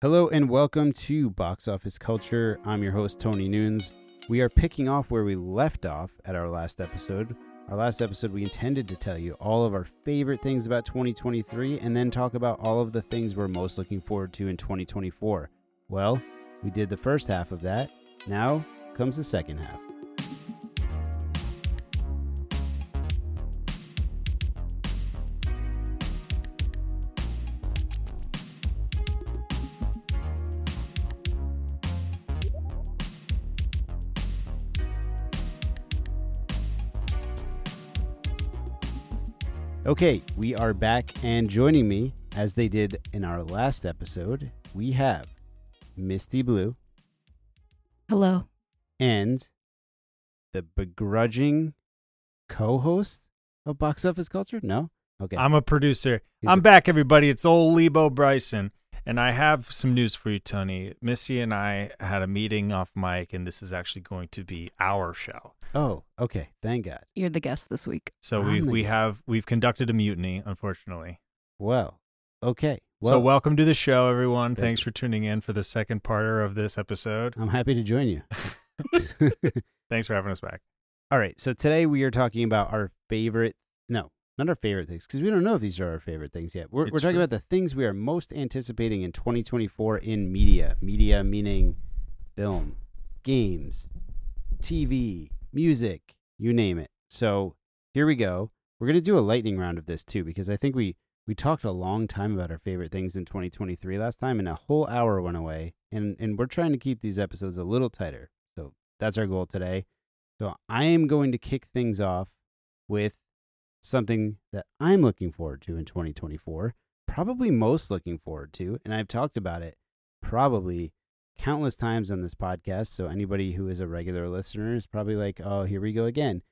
Hello and welcome to Box Office Culture. I'm your host, Tony Noons. We are picking off where we left off at our last episode. Our last episode, we intended to tell you all of our favorite things about 2023 and then talk about all of the things we're most looking forward to in 2024. Well, we did the first half of that. Now comes the second half. Okay, we are back, and joining me, as they did in our last episode, we have Misty Blux Hello. and the begrudging co-host of Box Office Culture. No, okay. I'm a producer. He's I'm a- back, everybody. It's old Lebo Bryson. And I have some news for you, Tony. Missy and I had a meeting off mic, and this is actually going to be our show. oh, okay. Thank God. You're the guest this week. So I'm we we guest. have we've conducted a mutiny, unfortunately. Well, okay. Well, so welcome to the show, everyone. Thank Thanks you. for tuning in for the second parter of this episode. I'm happy to join you. Thanks for having us back. All right. So today we are talking about our favorite. No, not our favorite things, because we don't know if these are our favorite things yet. We're, we're talking true. about the things we are most anticipating in 2024 in media. Media meaning film, games, TV, music, you name it. So here we go. We're gonna do a lightning round of this too, because I think we we talked a long time about our favorite things in 2023 last time, and a whole hour went away. And and we're trying to keep these episodes a little tighter. So that's our goal today. So I am going to kick things off with something that I'm looking forward to in 2024. Probably most looking forward to, and I've talked about it probably countless times on this podcast. So anybody who is a regular listener is probably like, "Oh, here we go again."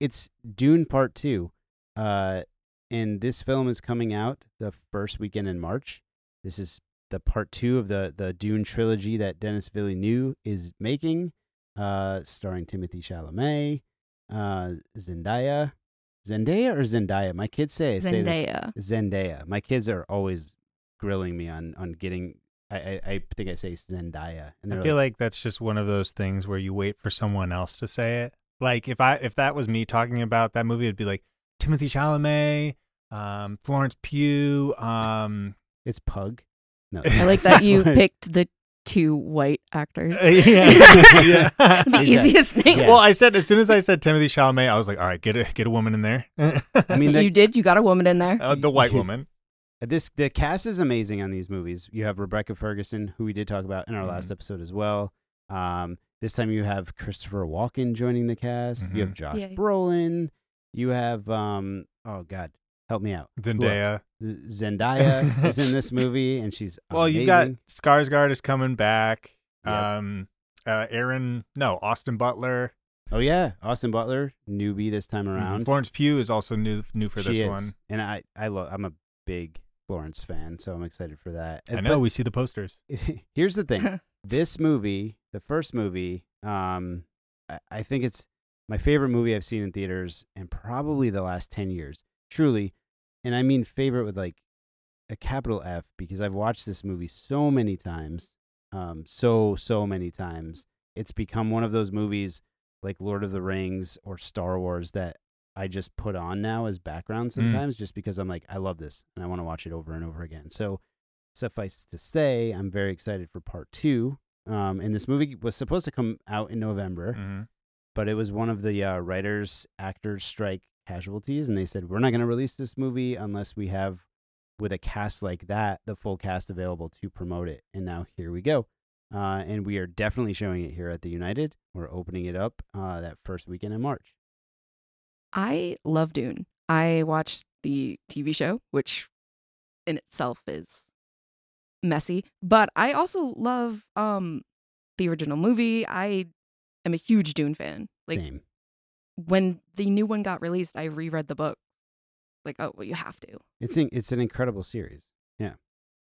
It's Dune Part Two, uh, and this film is coming out the first weekend in March. This is the part two of the the Dune trilogy that Denis Villeneuve is making, uh, starring Timothée Chalamet, uh, Zendaya, Zendaya or Zendaya. My kids say I say this Zendaya. Zendaya. My kids are always grilling me on on getting. I I, I think I say Zendaya, and I feel like, like that's just one of those things where you wait for someone else to say it. Like if I if that was me talking about that movie, it'd be like Timothée Chalamet, um, Florence Pugh, um, it's Pug. No, I like that you picked the two white actors. yeah, yeah. the Exactly. easiest name. Yeah. Well, I said as soon as I said Timothée Chalamet, I was like, all right, get a get a woman in there. I mean, the, you did. You got a woman in there. uh, the white woman. this the cast is amazing on these movies. You have Rebecca Ferguson, who we did talk about in our last Mhm. episode as well. Um, this time you have Christopher Walken joining the cast. You have Mhm. Josh Yay. Brolin. You have um, oh God, help me out. Zendaya. Zendaya is in this movie, and she's Well, you got amazing. Skarsgård is coming back. Yep. Um, uh, Aaron, no, Austin Butler. Oh yeah, Austin Butler, newbie this time around. Florence Pugh is also new new for she this is. one. and I I love. I'm a big Florence fan, so I'm excited for that. I know we see the posters. Here's the thing: this movie, the first movie, um, I, I think it's my favorite movie I've seen in theaters and probably the last ten years. Truly, and I mean favorite with like a capital F because I've watched this movie so many times, um, so so many times. It's become one of those movies like Lord of the Rings or Star Wars that I just put on now as background sometimes just because I'm like, I love this and I want to watch it over and over again. So, suffice to say, I'm very excited for part two. Um, and this movie was supposed to come out in November, hmm but it was one of the uh, writers actors strike casualties, and they said we're not going to release this movie unless we have, with a cast like that, the full cast available to promote it. And now here we go. Uh, and we are definitely showing it here at the United. We're opening it up uh, that first weekend in March. I love Dune. I watched the TV show, which in itself is messy, but I also love um the original movie. I am a huge Dune fan. Like Same. When the new one got released, I reread the book. Like, oh, well, you have to. It's an, it's an incredible series. Yeah.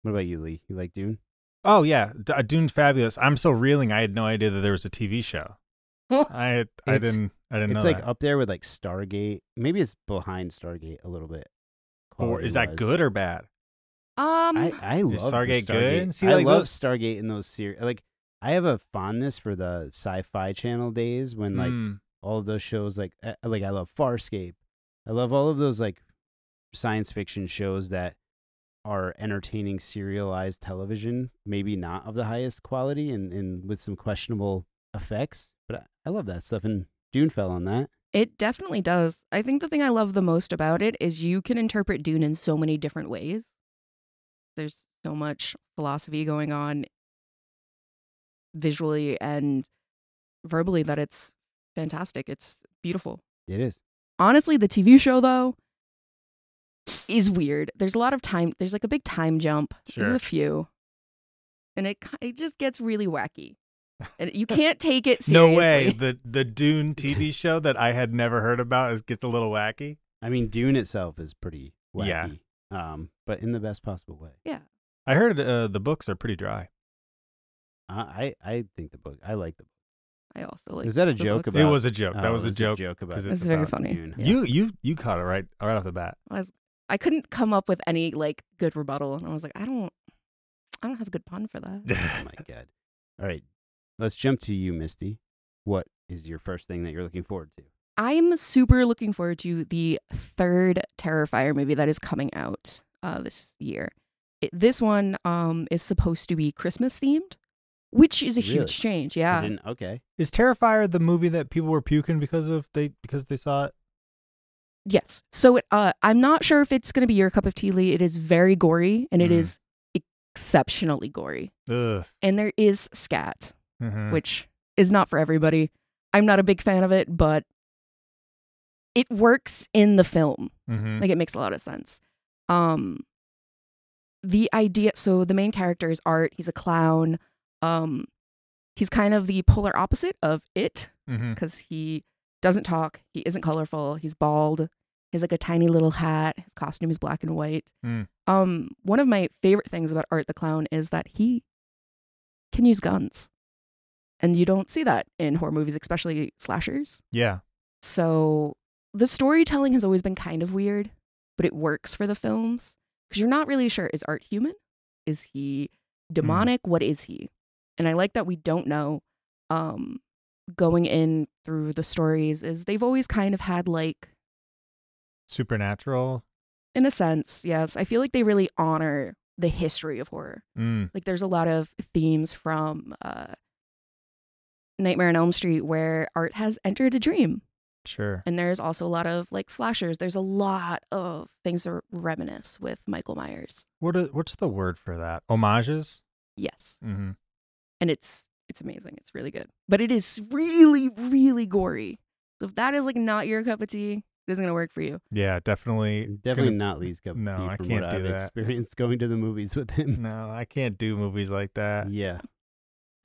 What about you, Lee? You like Dune? Oh yeah, D- uh, Dune's fabulous. I'm still reeling. I had no idea that there was a TV show. I I It's- didn't I didn't know. It's know like that. up there with like Stargate. Maybe it's behind Stargate a little bit. or is that good or bad? Um, I I love the Stargate good? See, I like love those- Stargate in those series. Like I have a fondness for the Sci-Fi Channel days when like Mm, all of those shows. Like uh, like I love Farscape. I love all of those like science fiction shows that are entertaining serialized television. Maybe not of the highest quality and and with some questionable effects, but I, I love that stuff. And Dune fell on that. It definitely does. I think the thing I love the most about it is you can interpret Dune in so many different ways. There's so much philosophy going on visually and verbally that it's fantastic. It's beautiful. It is. Honestly, the TV show though is weird. There's a lot of time. There's like a big time jump. There's a few, and it it just gets really wacky, and you can't take it seriously. no way. The the Dune TV show that I had never heard about is, gets a little wacky. I mean, Dune itself is pretty wacky. Yeah. Um, but in the best possible way. Yeah. I heard uh, the books are pretty dry. Uh, I I think the book. I like the book. I also like. Was that a joke about? it was a joke. Oh, that was it a joke. joke about. about. 'cause It's very about funny. Dune. Yeah. You you you caught it right right off the bat. I was I couldn't come up with any like good rebuttal, and I was like, I don't, I don't have a good pun for that. Oh my god! All right, let's jump to you, Misty. What is your first thing that you're looking forward to? I'm super looking forward to the third Terrifier movie that is coming out uh, this year. It, this one um, is supposed to be Christmas themed, which is a Really? huge change. I Yeah, didn't- okay. Is Terrifier the movie that people were puking because of they because they saw it? yes. So it, uh, I'm not sure if it's going to be your cup of tea, Lee. It is very gory, and it Mm. is exceptionally gory, Ugh. and there is scat. Mhm. which is not for everybody. I'm not a big fan of it, but it works in the film. Mhm. Like it makes a lot of sense. Um the idea so the main character is Art, he's a clown. Um he's kind of the polar opposite of it Mhm. cuz he doesn't talk, he isn't colorful, he's bald, he has like a tiny little hat, his costume is black and white. Mm. Um one of my favorite things about Art the clown is that he can use guns. And you don't see that in horror movies, especially slashers. Yeah. So the storytelling has always been kind of weird, but it works for the films because you're not really sure is Art human? Is he demonic? What is he? And I like that we don't know. Um, going in through the stories is they've always kind of had like, Supernatural. in a sense, yes. I feel like they really honor the history of horror. Mm. Like there's a lot of themes from uh, Nightmare on Elm Street where Art has entered a dream Sure. And there's also a lot of like slashers. There's a lot of things that reminisce with Michael Myers. What are, what's the word for that? Homages. Yes. Mm-hmm. And it's it's amazing. It's really good. But it is really, really gory. So if that is like not your cup of tea, it isn't gonna work for you. Yeah, definitely. Definitely gonna- not Lee's cup of No, tea I can't what do I've that. experienced going to the movies with him. No, I can't do movies like that. Yeah,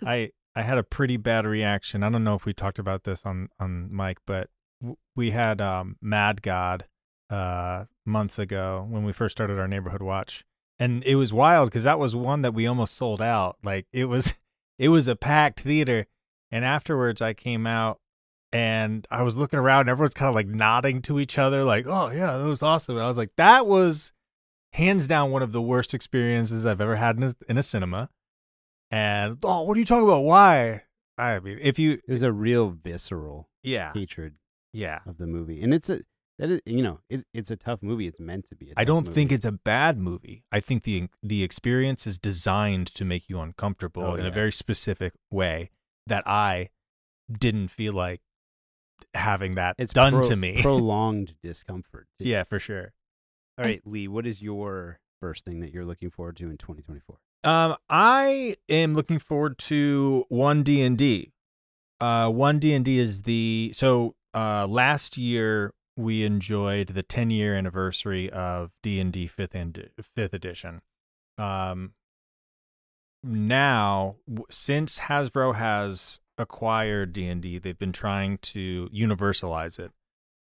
I I had a pretty bad reaction. I don't know if we talked about this on on mic, but w- we had um Mad God uh months ago when we first started our neighborhood watch. And it was wild cuz that was one that we almost sold out. Like it was it was a packed theater and afterwards I came out and I was looking around and everyone's kind of like nodding to each other like, "Oh yeah, that was awesome." And I was like, "That was hands down one of the worst experiences I've ever had in a, in a cinema." And oh, what are you talking about? Why? I mean, if you, There's a real visceral yeah, hatred yeah. of the movie, and it's a that is you know it's it's a tough movie. It's meant to be. I I don't think it's a bad movie. I think the the experience is designed to make you uncomfortable Oh, in yeah. a very specific way that I didn't feel like having that it's done pro- to me. prolonged discomfort. too. yeah, for sure. All right, Lee. What is your first thing that you're looking forward to in 2024? Um, I am looking forward to one D and D. Uh, one D and D is the so uh last year we enjoyed the 10 year anniversary of D and D fifth and fifth edition. Um, now since Hasbro has acquired D and D, they've been trying to universalize it.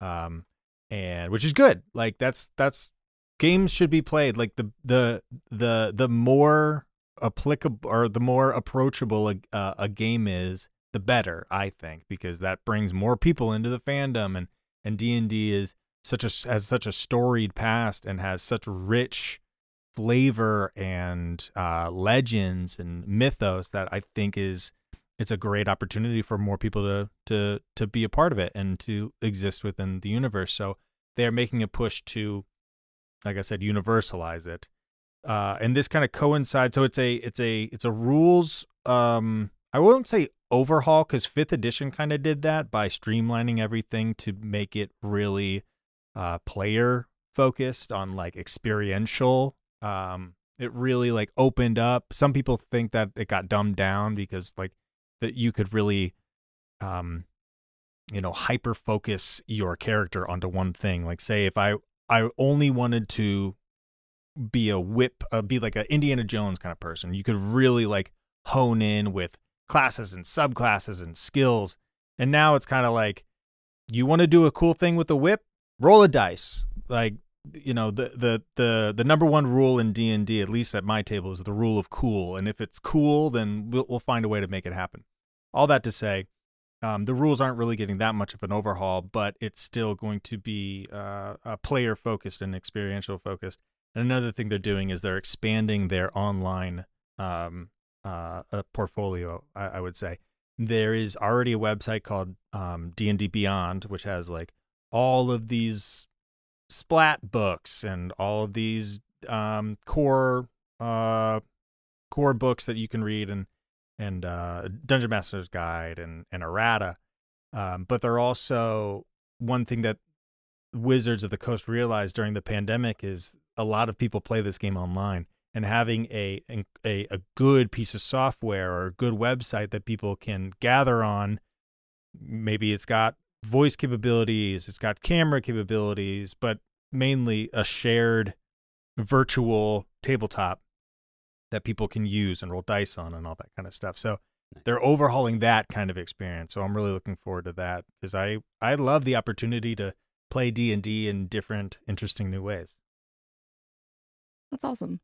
Um, and which is good. Like that's that's games should be played like the the the the more applicable or the more approachable a, uh, a game is the better i think because that brings more people into the fandom and and d&d is such a has such a storied past and has such rich flavor and uh, legends and mythos that I think is it's a great opportunity for more people to to to be a part of it and to exist within the universe. So they're making a push to, like I said, universalize it. Uh, and this kind of coincides. So it's a it's a it's a rules. Um, I won't say overhaul because fifth edition kind of did that by streamlining everything to make it really uh, player focused on like experiential. Um, it really like opened up. Some people think that it got dumbed down because like that you could really, um, you know, hyper focus your character onto one thing. Like say if I I only wanted to be a whip, uh, be like an Indiana Jones kind of person, you could really like hone in with classes and subclasses and skills. And now it's kind of like you want to do a cool thing with a whip, roll a dice. Like you know the the the the number one rule in D and D, at least at my table, is the rule of cool. And if it's cool, then we'll we'll find a way to make it happen. All that to say, um, the rules aren't really getting that much of an overhaul, but it's still going to be uh, player focused and experiential focused. And another thing they're doing is they're expanding their online um, uh, a portfolio. I, I, would say there is already a website called um, D and D Beyond, which has like all of these splat books and all of these um, core uh, core books that you can read and and uh, Dungeon Master's Guide and and errata. Um, but they're also one thing that Wizards of the Coast realized during the pandemic is a lot of people play this game online and having a, a a good piece of software or a good website that people can gather on maybe it's got voice capabilities, it's got camera capabilities, but mainly a shared virtual tabletop that people can use and roll dice on and all that kind of stuff. So they're overhauling that kind of experience. So I'm really looking forward to that because I I love the opportunity to play D&D in different interesting new ways. That's awesome.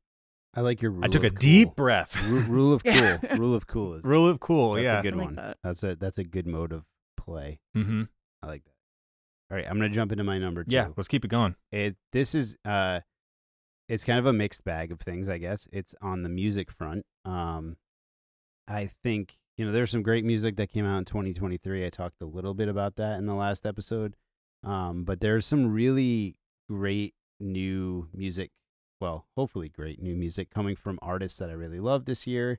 I like your. Rule. I took a cool. deep breath. R- rule of cool. rule of cool is rule of cool. that's yeah, a good like one. that. That's a that's a good mode of play. mm-hmm. I like that. All right, I'm gonna jump into my number two. Yeah, let's keep it going. It this is uh, it's kind of a mixed bag of things, I guess. It's on the music front. Um, I think you know there's some great music that came out in 2023. I talked a little bit about that in the last episode. Um, but there's some really great new music well, hopefully great new music coming from artists that I really love this year.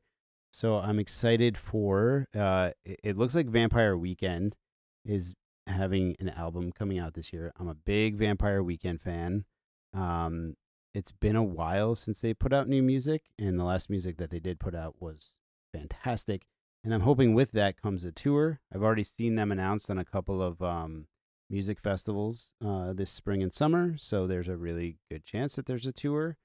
So I'm excited for uh it, it looks like Vampire Weekend is having an album coming out this year. I'm a big Vampire Weekend fan. Um it's been a while since they put out new music and the last music that they did put out was fantastic. And I'm hoping with that comes a tour. I've already seen them announced on a couple of um music festivals uh, this spring and summer, so there's a really good chance that there's a tour.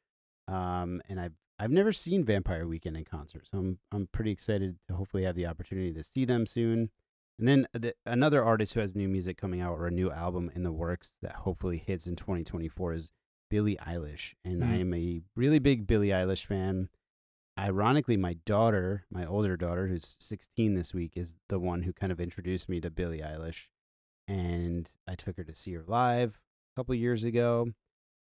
Um, and I've I've never seen Vampire Weekend in concert, so I'm I'm pretty excited to hopefully have the opportunity to see them soon. And then the, another artist who has new music coming out or a new album in the works that hopefully hits in 2024 is Billie Eilish, and I Mm. am a really big Billie Eilish fan. Ironically, my daughter, my older daughter, who's 16 this week, is the one who kind of introduced me to Billie Eilish and I took her to see her live a couple years ago,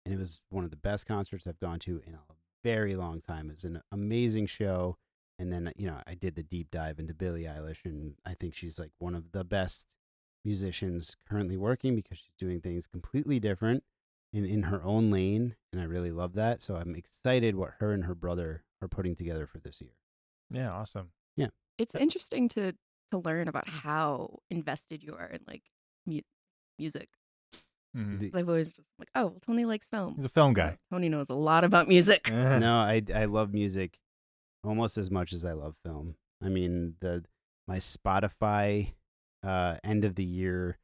and it was one of the best concerts I've gone to in a very long time. It was an amazing show, and then you know I did the deep dive into Billie Eilish, and I think she's like one of the best musicians currently working because she's doing things completely different in in her own lane, and I really love that. So I'm excited what her and her brother are putting together for this year. Yeah, awesome. Yeah, it's interesting to to learn about how invested you are in like mu- music. Mhm. I've always just like, oh, well, Tony likes film. He's a film guy. Tony knows a lot about music. no, I I love music almost as much as I love film. I mean, the my Spotify uh end of the year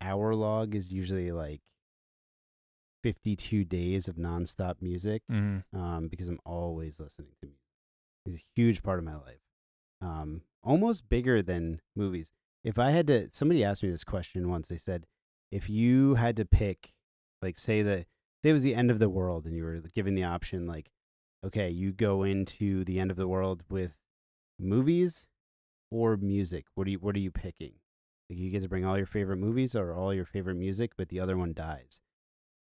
hour log is usually like 52 days of nonstop music Mhm. um because I'm always listening to music. It's a huge part of my life. Um almost bigger than movies. If I had to somebody asked me this question once, they said if you had to pick like say that it was the end of the world and you were given the option like okay you go into the end of the world with movies or music what are you what are you picking like you get to bring all your favorite movies or all your favorite music but the other one dies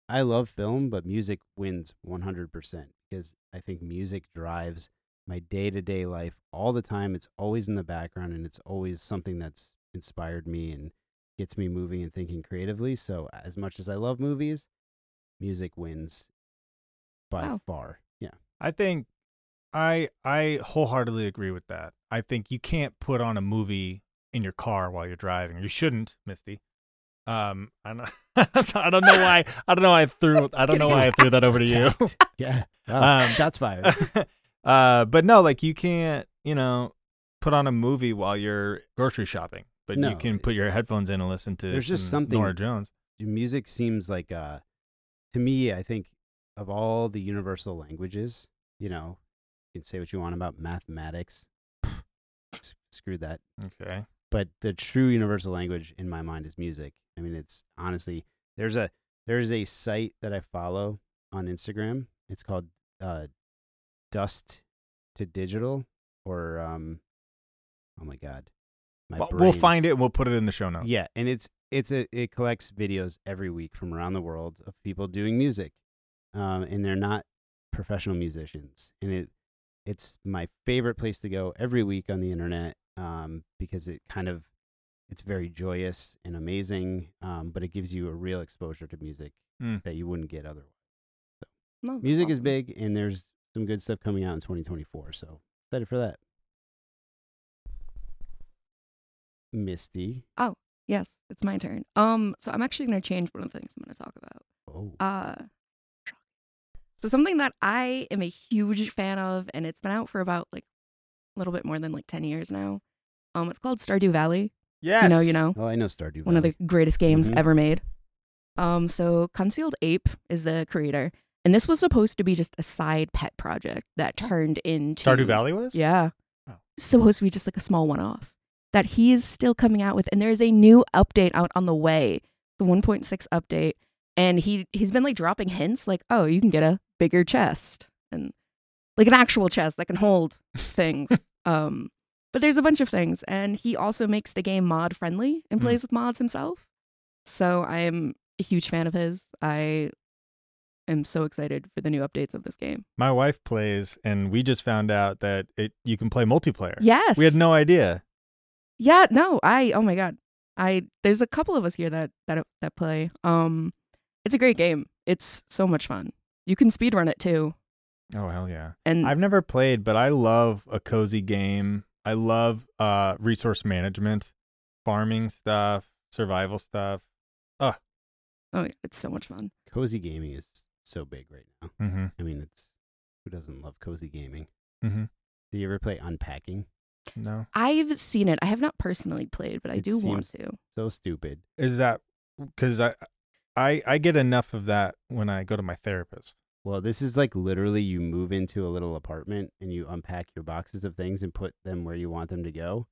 i love film but music wins 100% because I think music drives my day to day life all the time. It's always in the background and it's always something that's inspired me and gets me moving and thinking creatively. So, as much as I love movies, music wins by Wow. far. Yeah. I think I I wholeheartedly agree with that. I think you can't put on a movie in your car while you're driving. You shouldn't, Misty. Um, I don't, I don't know why. I don't know why I threw. I don't know why I threw that over to you. Yeah. Wow. Um, Shots fired. uh, but no, like you can't, you know, put on a movie while you're grocery shopping. But No. you can put your headphones in and listen to. There's just something- Norah Jones. music seems like uh to me i think of all the universal languages you know you can say what you want about mathematics screw that Okay. but the true universal language in my mind is music i mean it's honestly there's a there's a site that i follow on instagram it's called uh dust to digital or um oh my god Well, we'll find it. and We'll put it in the show notes. yeah, and it's it's a it collects videos every week from around the world of people doing music, um, and they're not professional musicians, and it it's my favorite place to go every week on the internet, um, because it kind of it's very joyous and amazing, um, but it gives you a real exposure to music Mm. that you wouldn't get otherwise. No, that's Music is big, and there's some good stuff coming out in 2024, so excited for that. Misty, Oh, Yes, it's my turn. Um, so I'm actually gonna change one of the things I'm gonna talk about. oh, Uh, so something that I am a huge fan of, and it's been out for about like a little bit more than like ten years now. Um, it's called Stardew Valley. Yes. You know, you know, oh, I know Stardew Valley. one of the greatest games Mhm. ever made. Um, so ConcernedApe is the creator, and this was supposed to be just a side pet project that turned into Stardew Valley was. Yeah. Oh. Supposed to be just like a small one off that he is still coming out with. And there's a new update out on the way, the 1.6 update. And he, he's been like dropping hints like, oh, you can get a bigger chest and like an actual chest that can hold things. um, but there's a bunch of things. And he also makes the game mod friendly and Mm. plays with mods himself. So I am a huge fan of his. I am so excited for the new updates of this game. My wife plays, and we just found out that it you can play multiplayer. Yes. We had no idea. Yeah, no, I oh my god. I there's a couple of us here that that that play. Um it's a great game. It's so much fun. You can speedrun it too. Oh hell yeah! And I've never played, but I love a cozy game. I love uh resource management, farming stuff, survival stuff. oh my it's so much fun. cozy gaming is so big right now. Mm-hmm. I mean, it's who doesn't love cozy gaming? Mm-hmm. Do you ever play Unpacking? No, I've seen it. I have not personally played, but I It do want seems- to. So stupid. is that because I, I I get enough of that when I go to my therapist. Well, this is like literally you move into a little apartment and you unpack your boxes of things and put them where you want them to go.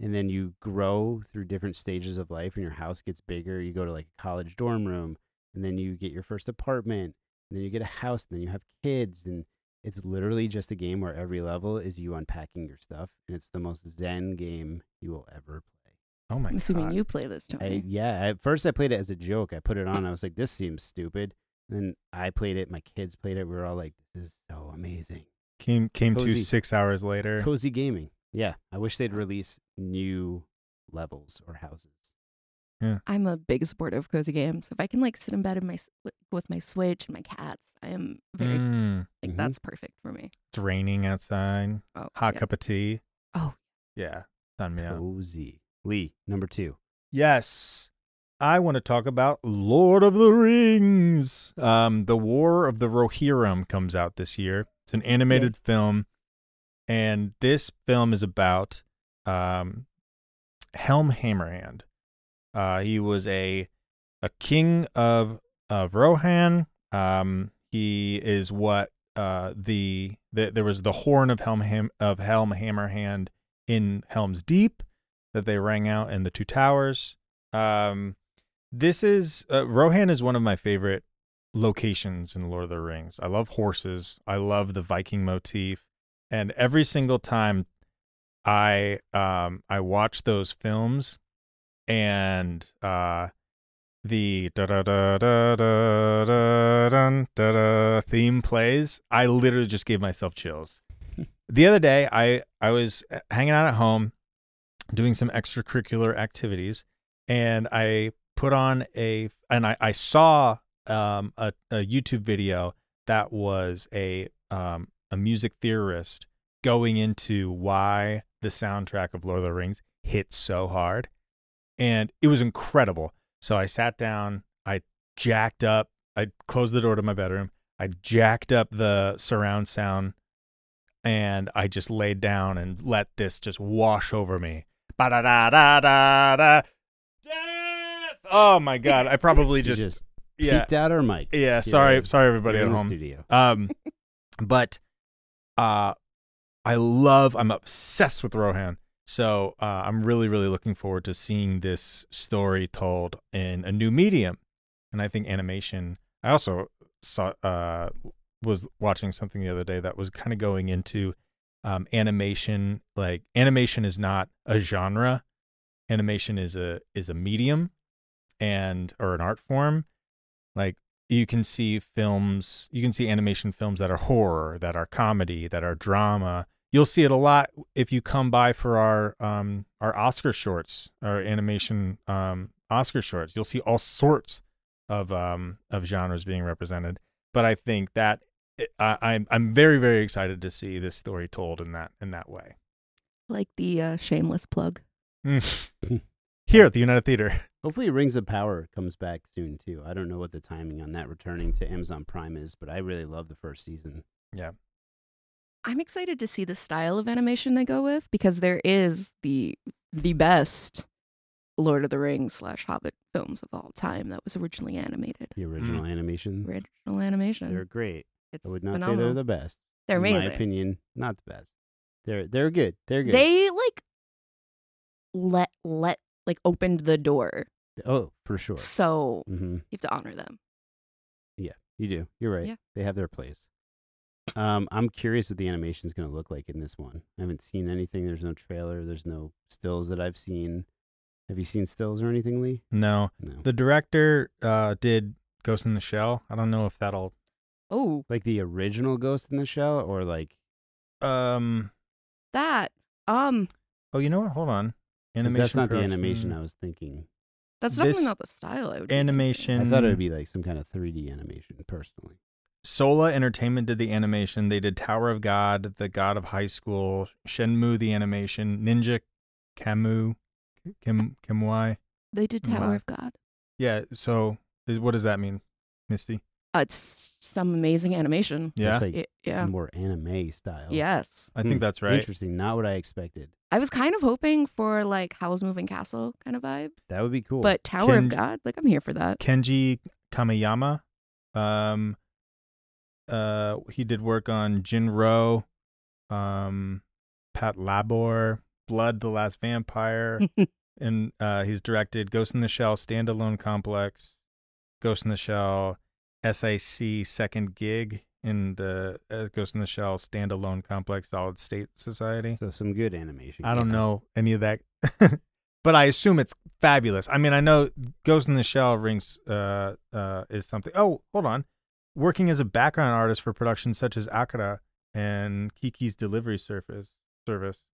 And then you grow through different stages of life and your house gets bigger. You go to like a college dorm room and then you get your first apartment and then you get a house and then you have kids and it's literally just a game where every level is you unpacking your stuff and it's the most zen game you will ever play. Oh my I'm assuming god! you play this, I, Tony. yeah, at first I played it as a joke. I put it on. I was like, this seems stupid. Then I played it. My kids played it. We were all like, this is so amazing. came came to six hours later. Cozy gaming. Yeah. I wish they'd release new levels or houses. I'm a big supporter of cozy games. If I can like sit in bed in my s- with- with my Switch and my cats, I am very Mm, like Mhm. that's perfect for me. it's raining outside. Oh, Hot yeah. cup of tea. Oh. Yeah, sign me up. Cozy. Lee, number two. Yes. I want to talk about Lord of the Rings. Um, the War of the Rohirrim comes out this year. It's an animated film, and this film is about um, Helm Hammerhand. Uh, he was a a king of of Rohan. Um, he is what uh, the, the there was the horn of Helm Ham, of Helm Hammerhand in Helm's Deep that they rang out in the two towers. Um, this is uh, Rohan is one of my favorite locations in Lord of the Rings. I love horses. I love the Viking motif, and every single time I um I watch those films, and uh the da da da da da da da da theme plays, I literally just gave myself chills. the other day, I I was hanging out at home, doing some extracurricular activities, and I put on a and I I saw um a, a YouTube video that was a um a music theorist going into why the soundtrack of Lord of the Rings hit so hard, and it was incredible. So I sat down, I jacked up, I closed the door to my bedroom, I jacked up the surround sound, and I just laid down and let this just wash over me. Ba da da da da da. Death! Oh my god! I probably You just, yeah peeked out our mic. yeah. Sorry, sorry everybody at home. studio. Um, but uh, I love. I'm obsessed with Rohan. So uh, I'm really, really looking forward to seeing this story told in a new medium, and I think animation. I also saw uh, was watching something the other day that was kind of going into um, animation. Like animation is not a genre. Animation is a is a medium, and or an art form. Like you can see films, you can see animation films that are horror, that are comedy, that are drama. You'll see it a lot if you come by for our um our Oscar shorts, our animation um Oscar shorts. You'll see all sorts of um of genres being represented. But I think that I, I'm I'm very very excited to see this story told in that in that way. Like the uh, shameless plug. Here at the United Theater. Hopefully, Rings of Power comes back soon too. I don't know what the timing on that returning to Amazon Prime is, but I really love the first season. Yeah. I'm excited to see the style of animation they go with because there is the the best Lord of the Rings slash Hobbit films of all time that was originally animated. The original animation, Original animation. they're great. it's I would not phenomenal. say they're the best. They're in amazing. my opinion, not the best. They're they're good. They're good. They like let let like opened the door. oh, for sure. So hmm you have to honor them. Yeah, you do. You're right. Yeah. They have their place. Um, I'm curious what the animation is going to look like in this one. I haven't seen anything. There's no trailer. There's no stills that I've seen. Have you seen stills or anything, Lee? No. No. The director uh did Ghost in the Shell. I don't know if that'll Oh, like the original Ghost in the Shell, or like um that. Um, Oh, you know what? Hold on. 'cause Animation. that's not the animation I was thinking. that's This definitely not the style I would. be thinking. Animation. I thought it would be like some kind of 3D animation. Personally, Sola Entertainment did the animation. They did Tower of God, The God of High School, Shenmue the animation, Ninja Kamu, Kim Kimwai. They did Tower Wow. of God. Yeah. So, is, what does that mean, Misty? Uh, it's some amazing animation. Yeah, That's like Y- yeah. more anime style. Yes. I think Hmm, that's right. Interesting. Not what I expected. I was kind of hoping for like Howl's Moving Castle kind of vibe, That would be cool. but Tower Ken- of God, like I'm here for that. Kenji Kamiyama. Um, uh, he did work on Jin-Roh, um, Patlabor, Blood, the Last Vampire, and uh, he's directed Ghost in the Shell Standalone Complex, Ghost in the Shell SIC Second Gig, in the uh, Ghost in the Shell Standalone Complex Solid State Society. so some good animation. I don't know any of that, but I assume it's fabulous. I mean, I know Ghost in the Shell rings uh, uh, is something. Oh, hold on. Working as a background artist for productions such as Akira and Kiki's Delivery Service. Service.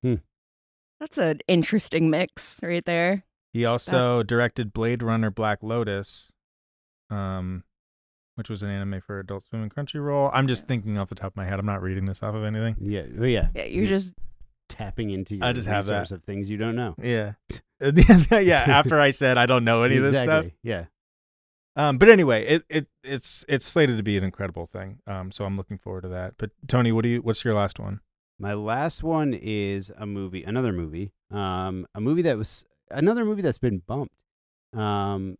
That's an interesting mix right there. He also That's- directed Blade Runner Black Lotus, um, which was an anime for Adult Swim and Crunchyroll. I'm just Yeah. thinking off the top of my head. I'm not reading this off of anything. Yeah. Oh, yeah. Yeah, you're just tapping into your I just have that. resource of things you don't know. Yeah. yeah. After I said I don't know any of this stuff. Yeah. Um, but anyway, it, it it's it's slated to be an incredible thing. Um, so I'm looking forward to that. But Tony, what do you? What's your last one? My last one is a movie, another movie, um, a movie that was another movie that's been bumped. Um,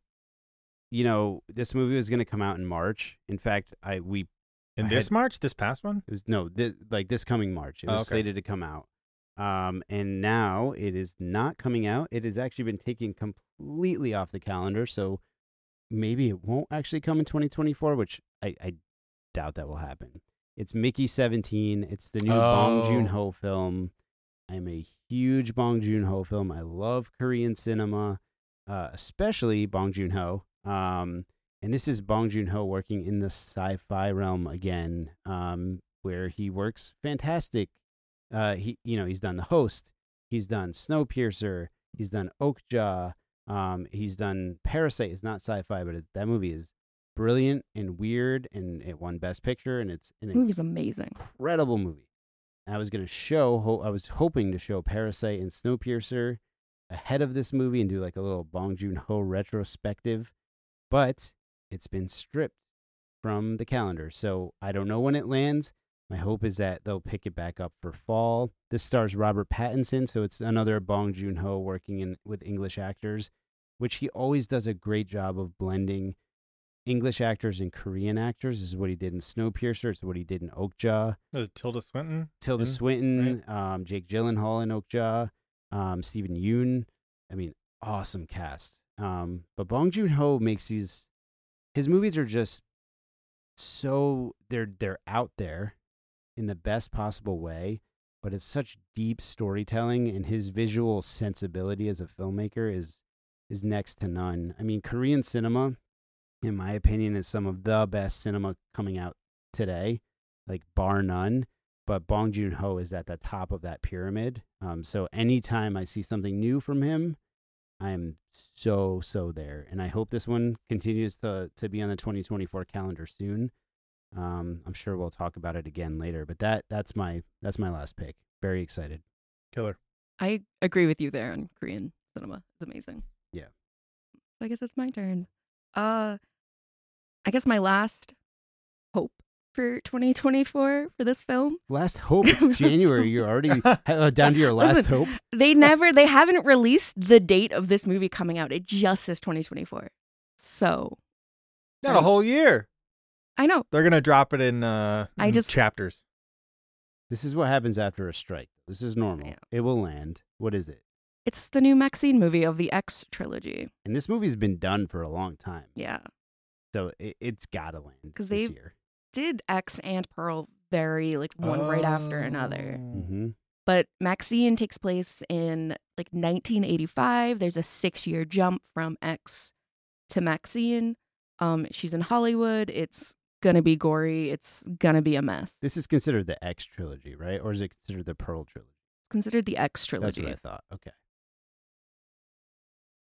you know, this movie was going to come out in March. In fact, I we In I this had- March, this past one? it was no, this, like this coming March. It Oh, was okay. slated to come out. Um, and now it is not coming out. It has actually been taken completely off the calendar. So maybe it won't actually come in 2024, which I, I doubt that will happen. It's Mickey 17. It's the new Bong Oh. Joon Ho film. I'm a huge Bong Joon Ho film. I love Korean cinema, uh, especially Bong Joon Ho. Um, and this is Bong Joon Ho working in the sci-fi realm again, um, where he works fantastic. Uh, he, you know, he's done The Host, he's done Snowpiercer, he's done Okja, um, he's done Parasite. It's not sci-fi, but it, that movie is brilliant and weird, and it won Best Picture, and it's an movie's amazing. incredible movie. I was gonna show, ho- I was hoping to show Parasite and Snowpiercer ahead of this movie and do like a little Bong Joon Ho retrospective, but it's been stripped from the calendar, so I don't know when it lands. My hope is that they'll pick it back up for fall. This stars Robert Pattinson, so it's another Bong Joon Ho working in with English actors, which he always does a great job of blending English actors and Korean actors. This is what he did in Snowpiercer. It's what he did in it Tilda Swinton? Tilda in- Swinton, um, Jake Gyllenhaal in Okja, um, Steven Yeun. I mean, awesome cast. Um, but Bong Joon Ho makes these. His movies are just so they're they're out there in the best possible way, but it's such deep storytelling, and his visual sensibility as a filmmaker is is next to none. I mean, Korean cinema, in my opinion, is some of the best cinema coming out today, like bar none but Bong Joon Ho is at the top of that pyramid. Um, so anytime I see something new from him, I am so so there, and I hope this one continues to to be on the 2024 calendar soon. Um, I'm sure we'll talk about it again later, but that that's my that's my last pick. Very excited. Killer. I agree with you there on Korean cinema. It's amazing. Yeah. So I guess it's my turn. Uh I guess my last hope for 2024 for this film. Last hope. It's January. You're already uh, down to your last Listen, hope. They never they haven't released the date of this movie coming out. It just says 2024. So, Not a whole year. I know. They're gonna drop it in uh I in just- chapters. This is what happens after a strike. This is normal. It will land. What is it? It's the new Maxxxine movie of the X trilogy. And this movie's been done for a long time, Yeah. so it, it's gotta land 'Cause this they've- year. Did X and Pearl very like one right after another. Oh. hmm but Maxxxine takes place in like 1985. There's a six year jump from X to Maxxxine. Um, she's in Hollywood. It's gonna be gory. It's gonna be a mess. This is considered the X trilogy, right? Or is it considered the Pearl trilogy? It's considered the X trilogy. That's what I thought. Okay.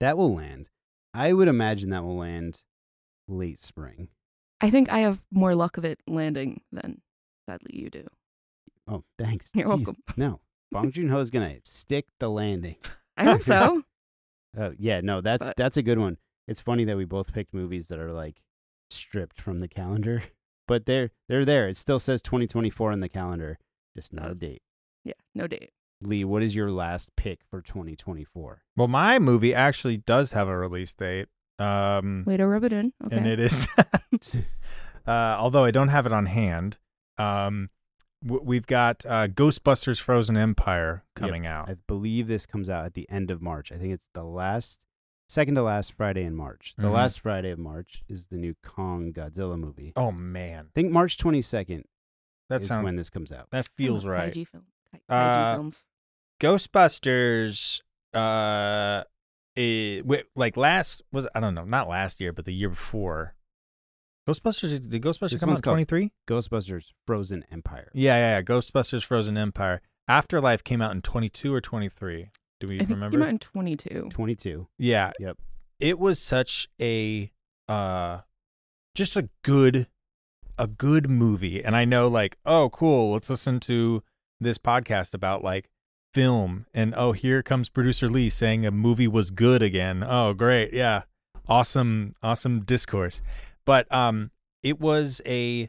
That will land. I would imagine that will land late spring. I think I have more luck of it landing than sadly you do. Oh, thanks. You're Jeez. welcome. No, Bong Joon Ho is gonna stick the landing. I hope so. Uh, yeah, no, that's But- that's a good one. It's funny that we both picked movies that are like stripped from the calendar, but they're they're there. It still says 2024 on the calendar, just not a date. yeah, no date. Lee, what is your last pick for 2024? Well, my movie actually does have a release date. Um, Way to rub it in. Okay. and it is uh, although I don't have it on hand. Um, w- we've got uh, Ghostbusters: Frozen Empire coming out. I believe this comes out at the end of March. I think it's the last, second to last Friday in March. The Mhm. last Friday of March is the new Kong Godzilla movie. oh man, I think March 22nd that is sounds when this comes out. that I feels love right. Kaiju, film. Kai- Uh, films. Ghostbusters, uh, eh, wi- like last was I don't know, not last year, but the year before. Ghostbusters did Ghostbusters This come out in twenty three? Ghostbusters Frozen Empire. Yeah, yeah, yeah. Ghostbusters: Frozen Empire. Afterlife came out in twenty two or twenty three. Do we I think it remember? came out in 22. 22. Yeah. Yep. It was such a uh just a good a good movie. And I know like, oh cool, let's listen to this podcast about like film and oh here comes producer Lee saying a movie was good again. Oh great. Yeah. Awesome awesome discourse. But um it was a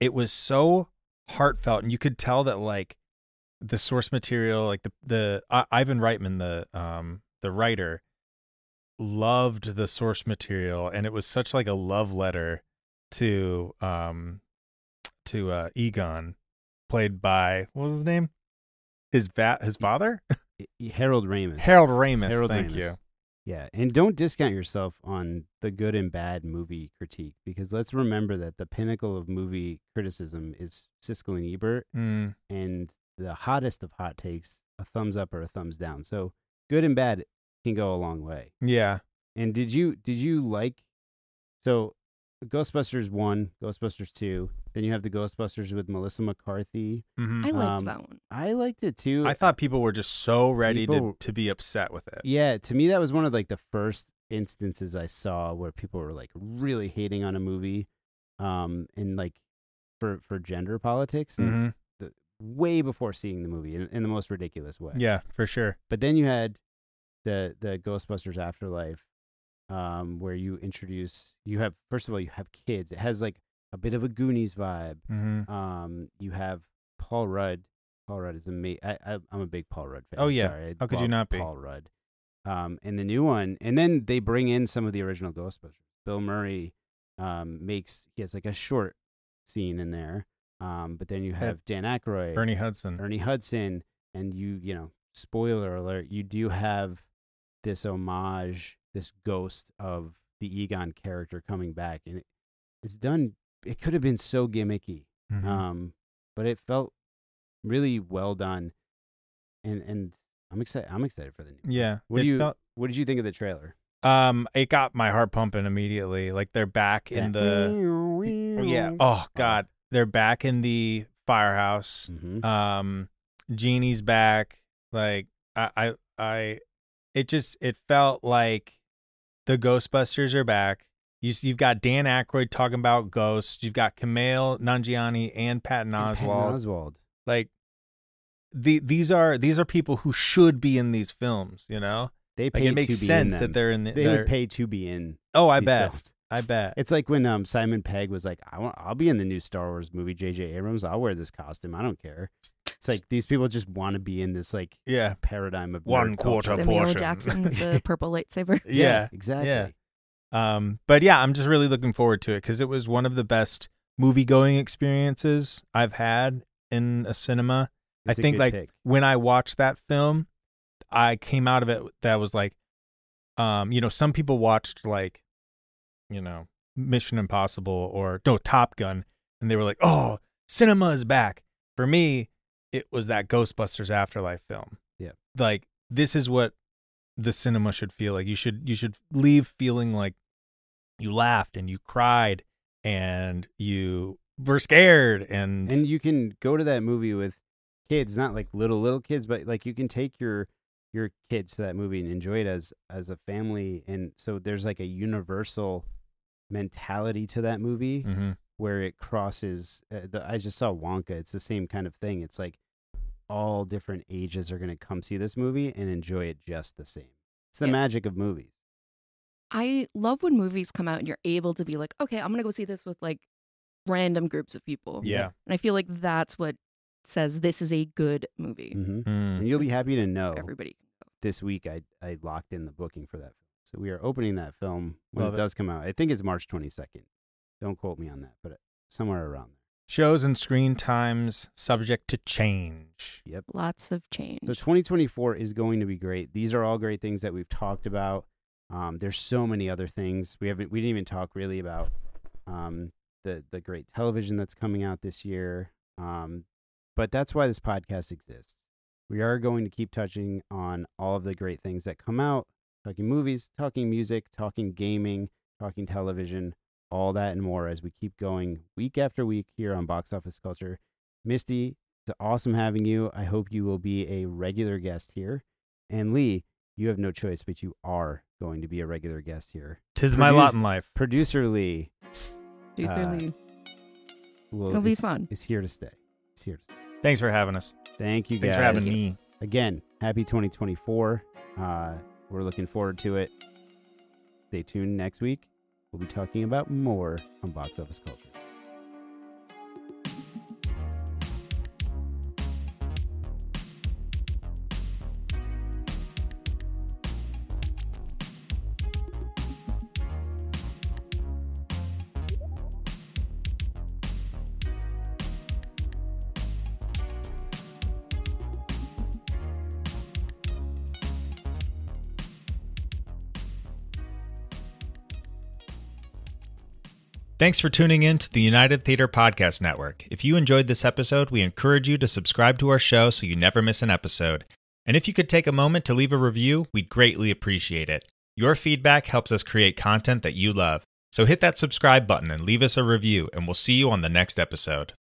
it was so heartfelt and you could tell that like the source material like the the uh, Ivan Reitman the um the writer loved the source material and it was such like a love letter to um to uh Egon played by what was his name his va- his father Harold Ramis. Harold Ramis Harold thank Ramis. you Yeah, and don't discount yourself on the good and bad movie critique because let's remember that the pinnacle of movie criticism is Siskel and Ebert, mm, and the hottest of hot takes, a thumbs up or a thumbs down. So good and bad can go a long way. yeah And did you did you like so Ghostbusters one, Ghostbusters two, then you have the Ghostbusters with Melissa McCarthy. Mhm. I liked Um, that one. I liked it too. I thought people were just so ready People- to to be upset with it. Yeah, to me that was one of like the first instances I saw where people were like really hating on a movie, um, and like for for gender politics, and hmm way before seeing the movie in, in the most ridiculous way. Yeah, for sure. But then you had the the Ghostbusters Afterlife, um, where you introduce you have first of all you have kids. It has like a bit of a Goonies vibe. hmm Um, you have Paul Rudd. Paul Rudd is amazing. I, I, I'm a big Paul Rudd fan. Oh, yeah. Sorry, How could you not be? Paul Rudd. Um, and the new one, and then they bring in some of the original Ghostbusters. Bill Murray, um, makes he has like a short scene in there. Um, but then you have Dan Aykroyd, Ernie Hudson. Ernie Hudson, and you, you know, spoiler alert, you do have this homage, this ghost of the Egon character coming back, and it, it's done. It could have been so gimmicky, Mhm. um, but it felt really well done, and and I'm excited. I'm excited for the new. yeah. What do you felt- What did you think of the trailer? um, it got my heart pumping immediately. Like they're back in the yeah. Oh God, they're back in the firehouse. hmm um Genie's back like I, I I it just it felt like the Ghostbusters are back. You s- you've got Dan Aykroyd talking about ghosts. You've got Kumail Nanjiani and Patton And Patton Oswalt. Oswald. Like the these are these are people who should be in these films. You know, They like it makes to be sense in that they're in. The, They they're- would pay to be in. Oh, I these bet. films. I bet. It's like when um Simon Pegg was like, I want, I'll be in the new Star Wars movie. J.J. Abrams, I'll wear this costume. I don't care. It's like these people just want to be in this like yeah. paradigm of One quarter culture. Samuel Jackson with the purple lightsaber. Yeah. exactly. Yeah. Um, but yeah, I'm just really looking forward to it because it was one of the best movie going experiences I've had in a cinema. It's I think like pick. when I watched that film, I came out of it that was like, um, you know, some people watched like, you know, Mission Impossible or no Top Gun, and they were like, oh, cinema is back. For me, it was that Ghostbusters Afterlife film. Yeah. like this is what the cinema should feel like. You should you should leave feeling like you laughed and you cried and you were scared and, and you can go to that movie with kids, not like little little kids, but like you can take your your kids to that movie and enjoy it as as a family. And so there's like a universal mentality to that movie Mhm. where it crosses. Uh, the, I just saw Wonka. It's the same kind of thing. It's like all different ages are going to come see this movie and enjoy it just the same. It's the Yeah. magic of movies. I love when movies come out and you're able to be like, okay, I'm gonna go see this with like random groups of people. yeah. And I feel like that's what says this is a good movie. hmm Mm. And you'll be happy to know Everybody. this week I I locked in the booking for that film. So we are opening that film when it it. does come out. I think it's March 22nd. Don't quote me on that, but somewhere around there. Shows and screen times subject to change. Yep. Lots of change. So 2024 is going to be great. These are all great things that we've talked about. Um, there's so many other things we haven't. We didn't even talk really about um, the the great television that's coming out this year. Um, but that's why this podcast exists. We are going to keep touching on all of the great things that come out, talking movies, talking music, talking gaming, talking television, all that and more as we keep going week after week here on Box Office Culture. Misty, it's awesome having you. I hope you will be a regular guest here. And Lee, you have no choice, but you are going to be a regular guest here. Tis my lot in life. Producer Lee Producer uh, certainly- will, It'll be is, fun. is here to stay. He's here to stay. Thanks for having us. Thank you Thanks guys. for having me. Again, happy 2024. Uh, we're looking forward to it. Stay tuned next week. We'll be talking about more on Box Office Culture. Thanks for tuning in to the United Theatre Podcast Network. If you enjoyed this episode, we encourage you to subscribe to our show so you never miss an episode. And if you could take a moment to leave a review, we'd greatly appreciate it. Your feedback helps us create content that you love. So hit that subscribe button and leave us a review, and we'll see you on the next episode.